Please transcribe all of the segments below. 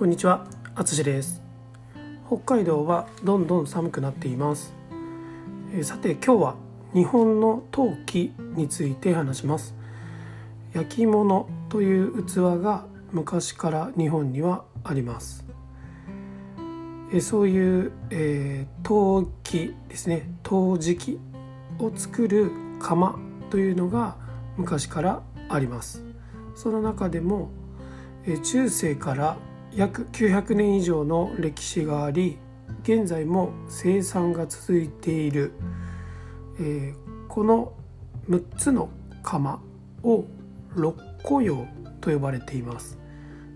こんにちは、あつしです。北海道はどんどん寒くなっています。えさて今日は日本の陶器について話します。焼き物という器が昔から日本にはあります。えそういう、えー陶器ですね。陶磁器を作る窯というのが昔からあります。その中でもえ中世から約900年以上の歴史があり現在も生産が続いている、えーこの6つの窯を六古窯と呼ばれています。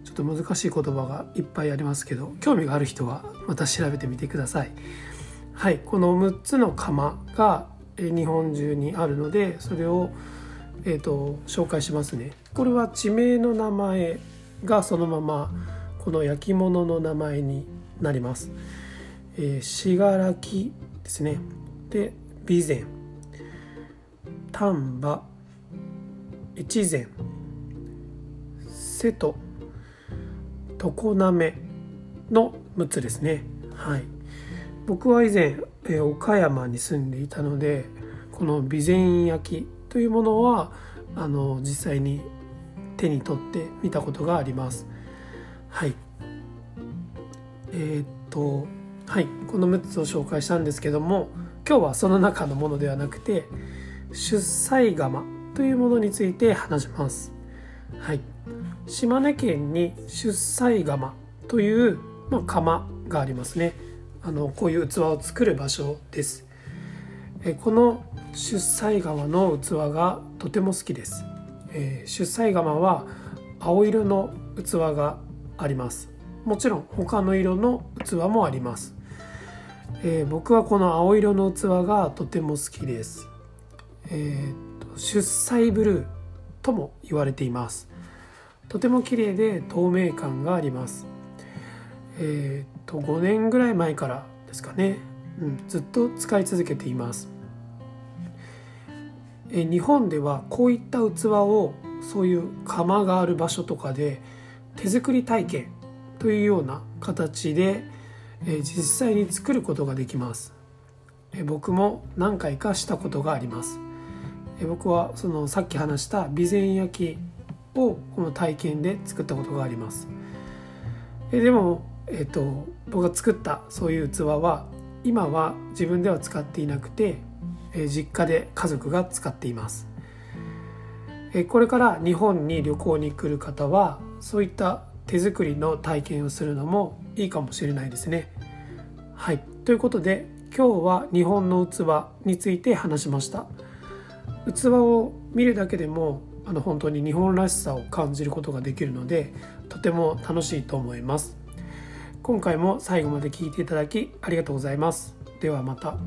ちょっと難しい言葉がいっぱいありますけど興味がある人はまた調べてみてください。はいこの6つの窯が日本中にあるのでそれをえー、と紹介しますね。これは地名の名前がそのままこの焼き物の名前になります。えー、信楽ですね。で、備前、丹波、越前、瀬戸、常滑の6つですね。はい。僕は以前、えー岡山に住んでいたので、この備前焼というものはあの実際に手に取って見たことがあります。はい。えーっとはいこの6つを紹介したんですけども今日はその中のものではなくて出西窯というものについて話します。はい。島根県に出西窯という、まあ、窯がありますね。あのこういう器を作る場所です。えこの出西窯の器がとても好きです。えー出西窯は青色の器があります。もちろん他の色の器もあります。えー僕はこの青色の器がとても好きです。えーと出西ブルーとも言われています。とても綺麗で透明感があります。えーと5年ぐらい前からですかね、うん、ずっと使い続けています。え日本ではこういった器をそういう窯がある場所とかで手作り体験というような形で、え実際に作ることができます、え僕も何回かしたことがあります、え僕はそのさっき話した備前焼きをこの体験で作ったことがあります、えでも、えー、と僕が作ったそういう器は今は自分では使っていなくて、え実家で家族が使っています。これから日本に旅行に来る方はそういった手作りの体験をするのもいいかもしれないですね。はいということで今日は日本の器について話しました。器を見るだけでもあの本当に日本らしさを感じることができるのでとても楽しいと思います。今回も最後まで聞いていただきありがとうございます。ではまた。